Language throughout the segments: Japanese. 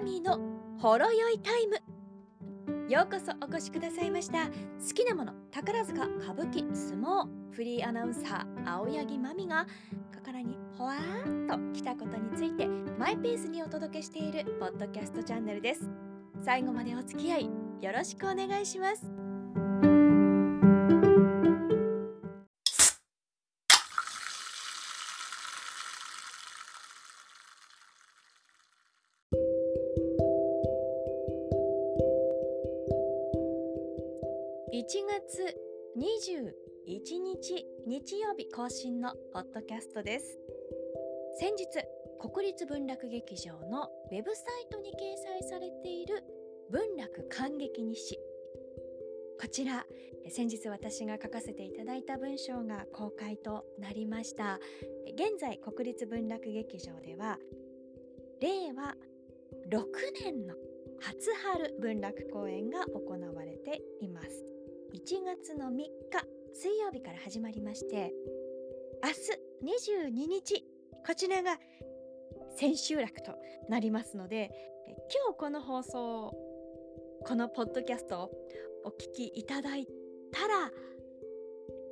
マミーのほろ酔いタイム。ようこそお越しくださいました。好きなもの宝塚歌舞伎相撲。フリーアナウンサー青柳まみが心にほわーっと来たことについてマイペースにお届けしているポッドキャストチャンネルです。最後までお付き合いよろしくお願いします。1月21日日曜日更新のポッドキャストです。先日国立文楽劇場のウェブサイトに掲載されている文楽感激日誌。こちら先日私が書かせていただいた文章が公開となりました。現在国立文楽劇場では令和6年の初春文楽公演が行われています。1月の3日水曜日から始まりまして明日22日こちらが千秋楽となりますので今日この放送このポッドキャストをお聞きいただいたら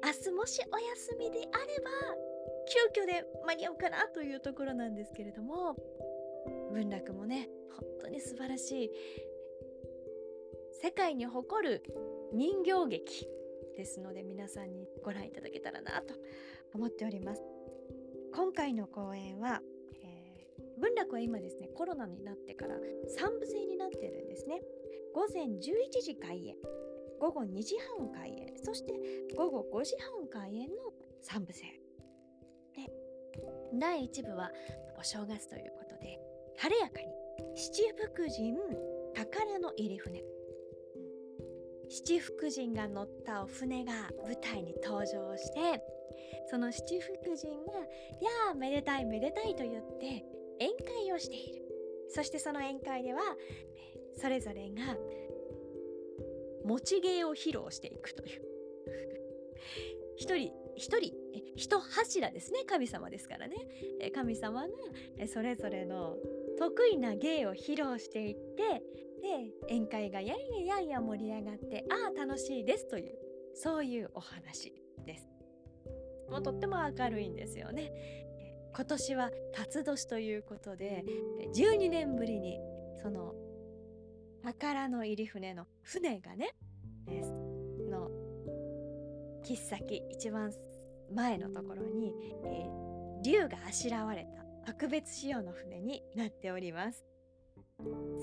明日もしお休みであれば急遽で間に合うかなというところなんですけれども文楽もね本当に素晴らしい世界に誇る人形劇ですので皆さんにご覧いただけたらなと思っております。今回の公演は、えー、文楽は今ですねコロナになってから3部制になってるんですね。午前11時開演午後2時半開演そして午後5時半開演の3部制。で第1部はお正月ということで晴れやかに七福神宝の入り船。七福神が乗ったお船が舞台に登場してその七福神が「やあめでたいめでたい」と言って宴会をしている。そしてその宴会ではそれぞれが持ち芸を披露していくという。一人一人一柱ですね神様ですからね。神様がそれぞれの得意な芸を披露していってで宴会がやんややんや盛り上がってああ楽しいですというそういうお話です。もうとっても明るいんですよね。今年は辰年ということで12年ぶりにその宝の入り船の船がねの切っ先一番前のところに、えー、竜があしらわれた特別仕様の船になっております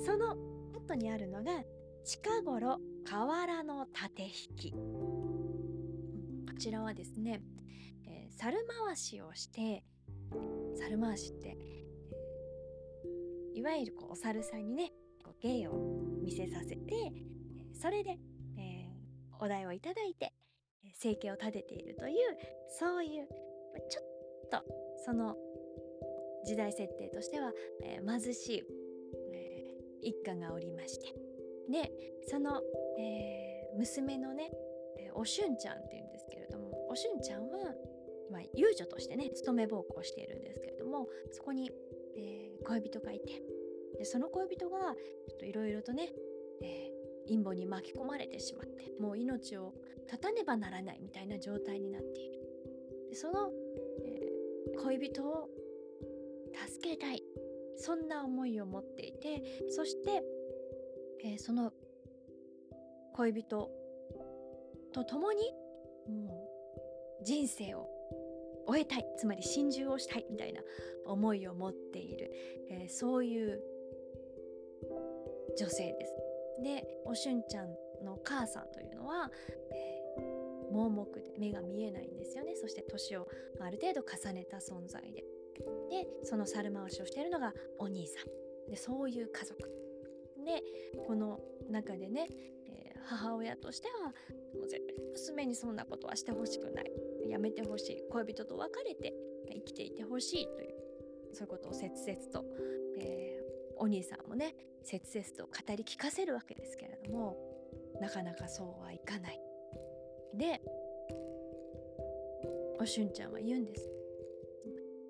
その後にあるのが近頃河原の縦引き。こちらはですね、えー、猿回しをして猿回しって、いわゆるこうお猿さんにねこう芸を見せさせてそれで、えー、お題をいただいて生計を立てているというそういうちょっとその時代設定としては、えー、貧しい、一家がおりまして。でその、えー、娘のね、おしゅんちゃんっていうんですけれどもおしゅんちゃんは、まあ、遊女としてね勤め奉公しているんですけれどもそこに、え恋人がいて。でその恋人がちょっといろいろとね、え陰謀に巻き込まれてしまってもう命を絶たねばならないみたいな状態になっている。でその、えー、恋人を助けたい。そんな思いを持っていてそして、えー、その恋人と共にもう人生を終えたいつまり心中をしたいみたいな思いを持っている、えー、そういう女性です。でおしゅんちゃんの母さんというのは、えー、盲目で目が見えないんですよねそして年をある程度重ねた存在ででその猿回しをしているのがお兄さん。でそういう家族。でこの中でね、えー、母親としてはもう絶対娘にそんなことはしてほしくない。やめてほしい。恋人と別れて生きていてほしいというそういうことを切々と、えー、お兄さんもね切々と語り聞かせるわけですけれどもなかなかそうはいかない。でおしゅんちゃんは言うんです。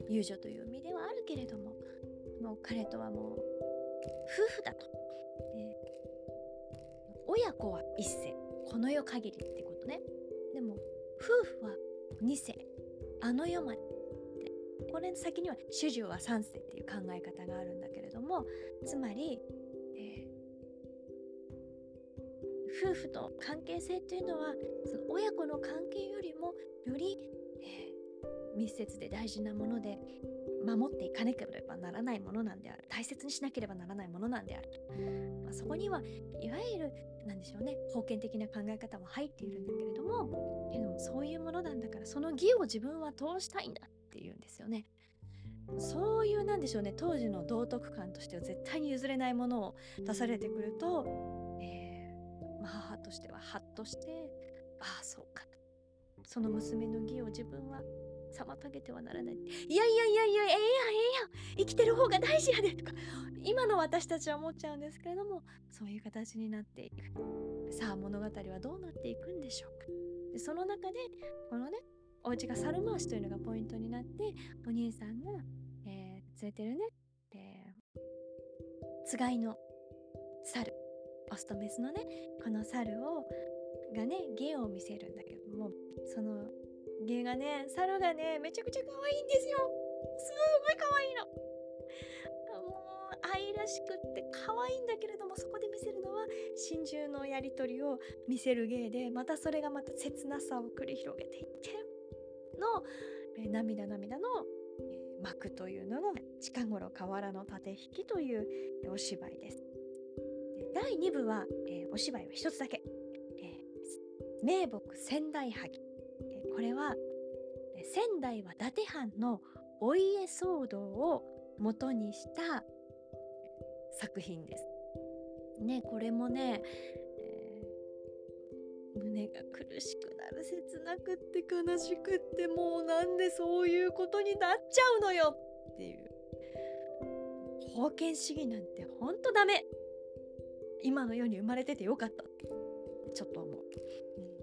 遊女という身ではあるけれどももう彼とはもう夫婦だと。で親子は一世この世限りってことね。でも夫婦は二世あの世まで。これの先には主従は三世っていう考え方があるんだけれどもつまり、えー、夫婦と関係性っていうのはその親子の関係よりもより、えー、密接で大事なもので守っていかなければならないものなんである。大切にしなければならないものなんである、まあ、そこにはいわゆる何でしょうね封建的な考え方も入っているんだけれどもけどもそういうものなんだからその義を自分は通したいんだっていうんですよね。そういうなんでしょうね当時の道徳観としては絶対に譲れないものを出されてくると、えーまあ、母としてはハッとしてああそうかその娘の義を自分は妨げてはならない。いやいやいやいや、ええやん、ええやん、生きてる方が大事やでとか、今の私たちは思っちゃうんですけれども、そういう形になっていく。さあ、物語はどうなっていくんでしょうか。でその中で、このね、お家が猿回しというのがポイントになって、お兄さんが、えー、連れてるね、えー、つがいの猿、オスとメスのね、この猿を、がね、芸を見せるんだけど、その芸がね、猿がね、めちゃくちゃ可愛いんですよ。すごい可愛いの。もう愛らしくって可愛いんだけれどもそこで見せるのは心中のやり取りを見せる芸でまたそれがまた切なさを繰り広げていっての、涙涙の、幕というのが近頃河原の縦引きというお芝居です。第2部は、えー、お芝居は一つだけ。えー、名木仙台萩これは仙台は伊達藩のお家騒動を元にした作品です。ねこれもね、えー、胸が苦しくなる切なくって悲しくってもうなんでそういうことになっちゃうのよっていう封建主義なんてほんとダメ今の世に生まれててよかったちょっと思う。でも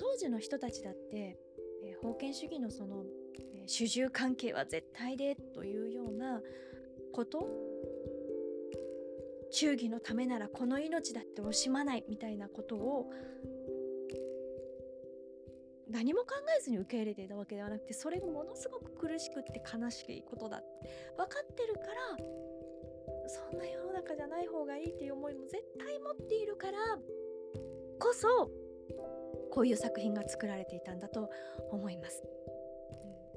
当時の人たちだって、えー、封建主義のその、えー、主従関係は絶対でというようなこと忠義のためならこの命だって惜しまないみたいなことを何も考えずに受け入れていたわけではなくてそれがものすごく苦しくって悲しいことだって分かってるからそんな世の中じゃない方がいいっていう思いも絶対持っているからこそこういう作品が作られていたんだと思います。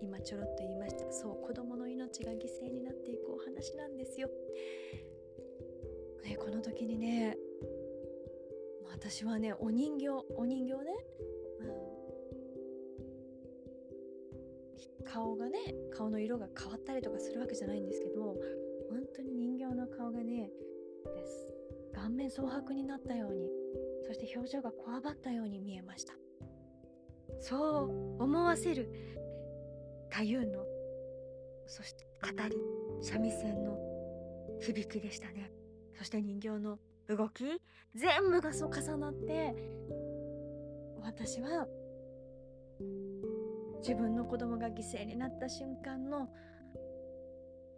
うん、今ちょろっと言いましたそう子供の命が犠牲になっていくお話なんですよ。ね、この時にね私はねお人形お人形ね、顔がね顔の色が変わったりとかするわけじゃないんですけど本当に人形の顔がね顔面蒼白になったようにそして表情がこわばったように見えました。そう思わせる。太夫のそして語り三味線の響きでしたね。そして人形の動き全部がそう重なって私は自分の子供が犠牲になった瞬間の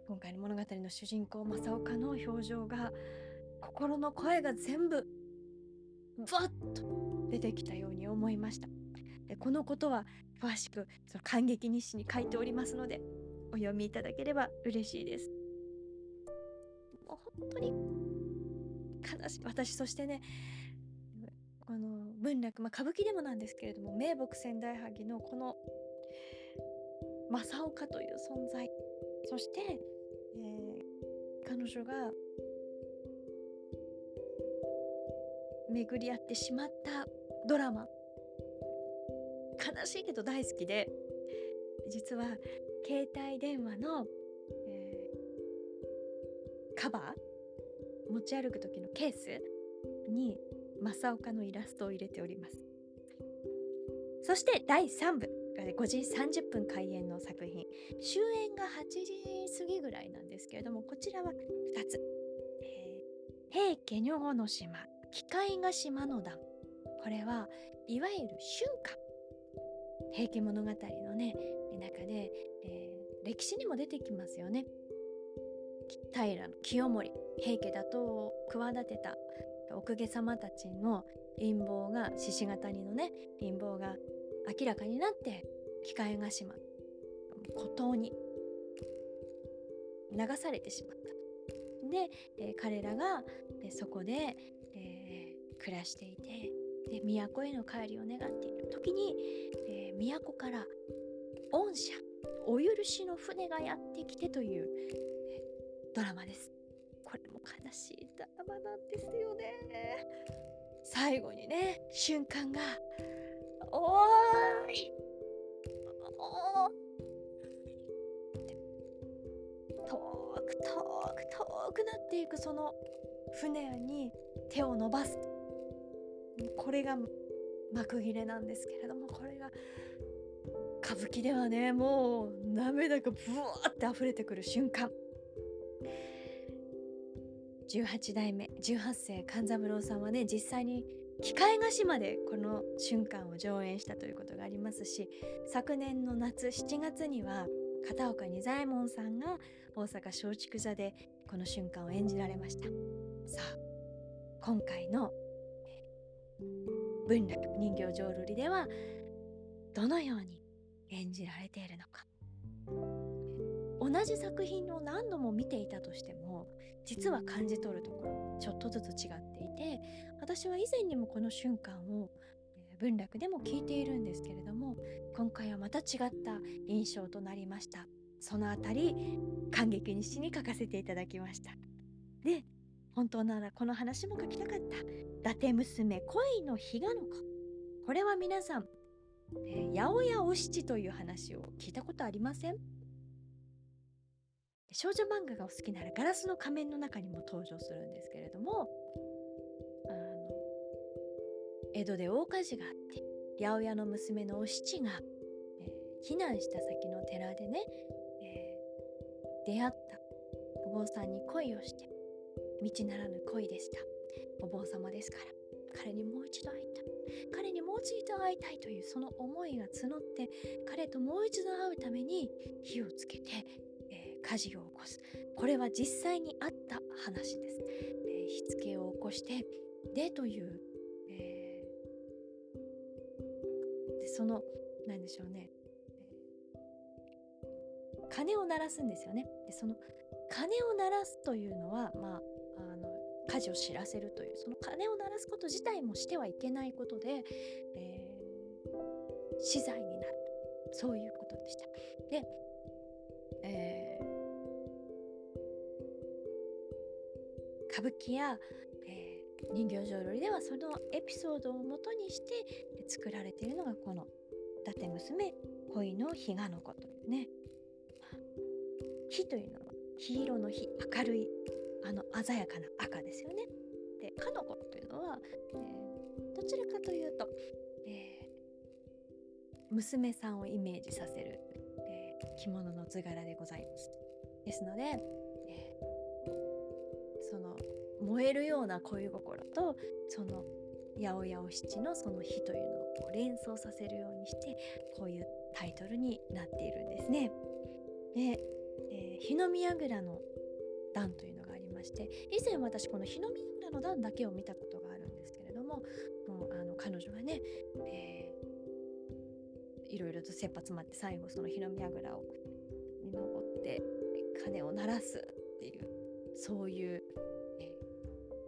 今回の物語の主人公正岡の表情が心の声が全部バッと出てきたように思いました。でこのことは詳しくその感激日誌に書いておりますのでお読みいただければ嬉しいです。もう本当に悲しい。私そしてねこの文楽、まあ、歌舞伎でもなんですけれども名木仙台萩のこの正岡という存在。そして、えー、彼女が巡り合ってしまったドラマ。悲しいけど大好きで。実は携帯電話の、えー、カバー持ち歩く時のケースに正岡のイラストを入れております。そして第3部5時30分開演の作品。終演が8時過ぎぐらいなんですけれどもこちらは2つ「えー、平家女子の島。機械が島の段これはいわゆる春夏。平家物語のね中で、えー、歴史にも出てきますよね。平清盛。平家打倒を企てた。奥家様たちの陰謀が獅子型にのね陰謀が明らかになって機械ヶ島。孤島に。流されてしまった。で、えー、彼らが、えそこで、暮らしていてで都への帰りを願っている。時に、えー、都から恩赦お許しの船がやってきてという、えドラマです。これも悲しいドラマなんですよね。最後にね瞬間が「おーいおー遠く遠く遠くなっていくその船に手を伸ばす。これが幕切れなんですけれどもこれが歌舞伎ではねもう涙がブワーって溢れてくる瞬間。18代目18世勘三郎さんはね実際に機械菓子までこの瞬間を上演したということがありますし昨年の夏7月には片岡仁左衛門さんが大阪松竹座でこの瞬間を演じられました。さあ今回の文楽人形浄瑠璃ではどのように演じられているのか。同じ作品を何度も見ていたとしても実は感じ取るところちょっとずつ違っていて私は以前にもこの瞬間を文楽でも聞いているんですけれども今回はまた違った印象となりました。そのあたり感激にしに書かせていただきました。で本当ならこの話も書きたかった。伊達娘恋の日がの子。これは皆さん、えー、八百屋お七という話を聞いたことありません？少女漫画がお好きならガラスの仮面の中にも登場するんですけれどもあの江戸で大火事があって八百屋の娘のお七が、えー、避難した先の寺でね、えー、出会ったお坊さんに恋をして道ならぬ恋でした。お坊様ですから。彼にもう一度会いたい。彼にもう一度会いたいというその思いが募って彼ともう一度会うために火をつけて火事を起こす。これは実際にあった話です、えー、火付けを起こしてでという、えー、でその何でしょうね、えー、鐘を鳴らすんですよね。でその鐘を鳴らすというのはまあ火事を知らせるというその鐘を鳴らすこと自体もしてはいけないことで、えー、死罪になるそういうことでした。で、えー歌舞伎や、えー、人形浄瑠璃ではそのエピソードをもとにして作られているのがこの「伊達娘恋の日がの子」というね。火というのは黄色の火明るいあの鮮やかな赤ですよね。でかの子というのは、えー、どちらかというと、えー、娘さんをイメージさせる、えー、着物の図柄でございます。ですのでえその燃えるような恋心とその八百屋お七のその火というのを連想させるようにしてこういうタイトルになっているんですね。で、えー、日の宮倉の段というのまして以前私この日の宮倉の段だけを見たことがあるんですけれどももうあの彼女がね、えー、いろいろと切羽詰まって最後その日の宮倉をに登って鐘を鳴らすっていうそういう、え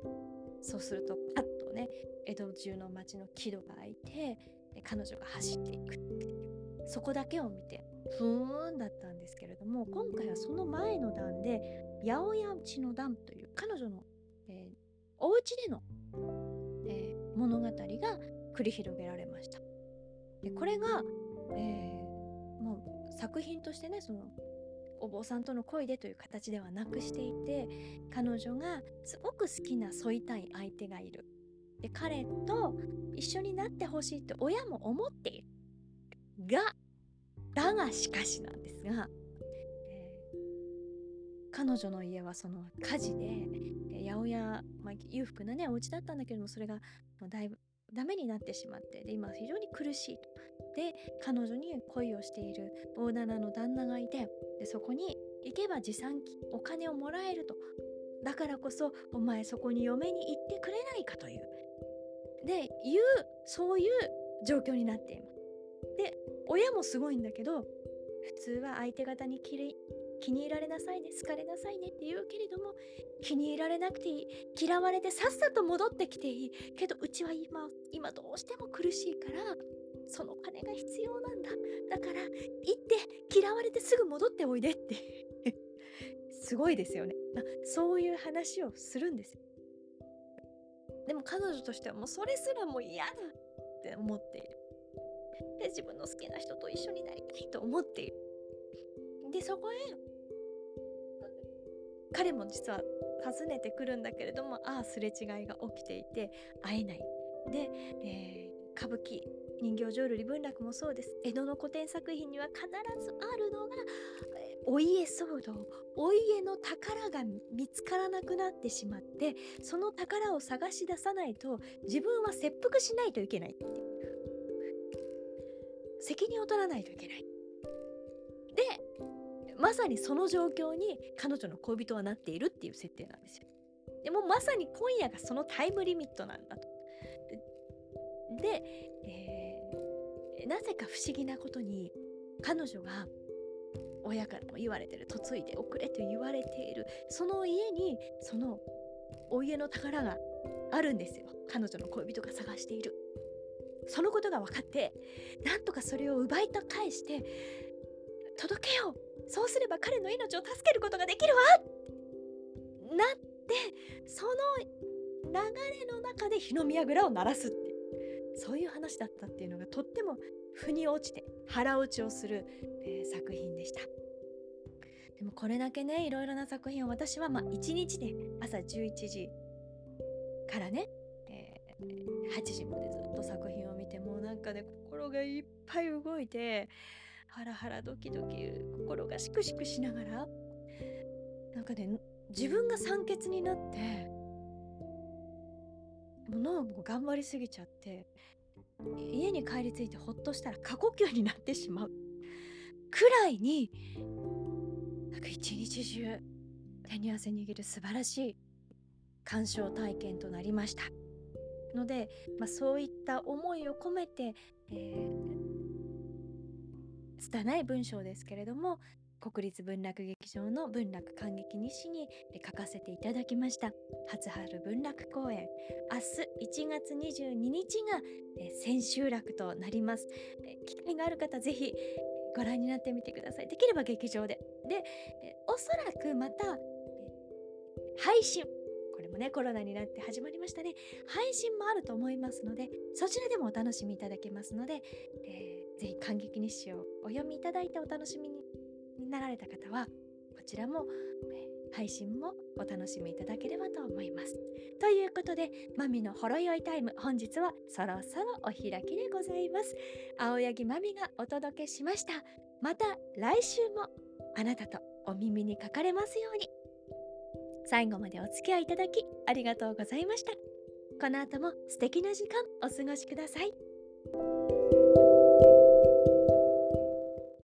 ー、そうするとパッとね江戸中の町の木戸が開いて彼女が走っていくっていうそこだけを見てふーんだったんですけれども今回はその前の段で八百屋うちの段という彼女の、えー、お家での、えー、物語が繰り広げられました。でこれが、えー、もう作品としてねそのお坊さんとの恋でという形ではなくしていて彼女がすごく好きな添いたい相手がいる。で彼と一緒になってほしいって親も思っている。がだがしかしなんですが、えー、彼女の家はその火事で八百屋、まあ、裕福なねお家だったんだけどもそれがだいぶダメになってしまってで今非常に苦しいと。で彼女に恋をしている大棚の旦那がいてでそこに行けば持参お金をもらえると。だからこそお前そこに嫁に行ってくれないかという。でいうそういう状況になっています。で親もすごいんだけど普通は相手方に気に入られなさいね好かれなさいねって言うけれども気に入られなくていい嫌われてさっさと戻ってきていい。けどうちは今今どうしても苦しいからその金が必要なんだ。だから行って嫌われてすぐ戻っておいでって。すごいですよね。そういう話をするんですでも彼女としてはもうそれすらも嫌だって思って。いるで自分の好きな人と一緒になりたいと思っている。でそこへ彼も実は訪ねてくるんだけれどもああすれ違いが起きていて会えない。で、えー、歌舞伎人形浄瑠璃文楽もそうです。江戸の古典作品には必ずあるのがお家騒動お家の宝が見つからなくなってしまってその宝を探し出さないと自分は切腹しないといけないって。いう責任を取らないといけない。でまさにその状況に彼女の恋人はなっているっていう設定なんですよ。でもまさに今夜がそのタイムリミットなんだと。で、えー、なぜか不思議なことに彼女が親からも言われてる嫁いでおくれと言われているその家にそのお家の宝があるんですよ。彼女の恋人が探している。そのことが分かってなんとかそれを奪い返して届けよう。そうすれば彼の命を助けることができるわ。なってその流れの中で火の宮蔵を鳴らすって。そういう話だったっていうのがとっても腑に落ちて腹落ちをする、えー、作品でした。でもこれだけねいろいろな作品を私はまあ1日で朝11時からね、えー、8時までずっと作品を見てもうなんかね心がいっぱい動いてハラハラドキドキ心がシクシクしながらなんかね自分が酸欠になって脳も頑張りすぎちゃって家に帰り着いてほっとしたら過呼吸になってしまう。くらいになんか一日中手に汗握る素晴らしい鑑賞体験となりました。ので、まあ、そういった思いを込めて、えー、拙い文章ですけれども国立文楽劇場の文楽感激日誌に書かせていただきました。初春文楽公演。明日1月22日が千秋楽となります。機会がある方ぜひご覧になってみてください。できれば劇場で。でおそらくまた配信これもねコロナになって始まりましたね配信もあると思いますのでそちらでもお楽しみいただけますので、えー、ぜひ感激日誌をお読みいただいてお楽しみになられた方はこちらも、え配信もお楽しみいただければと思います。ということで、マミのほろ酔いタイム、本日はそろそろお開きでございます。青柳まみがお届けしました。また来週もあなたとお耳にかかれますように。最後までお付き合いいただきありがとうございました。この後も素敵な時間お過ごしください。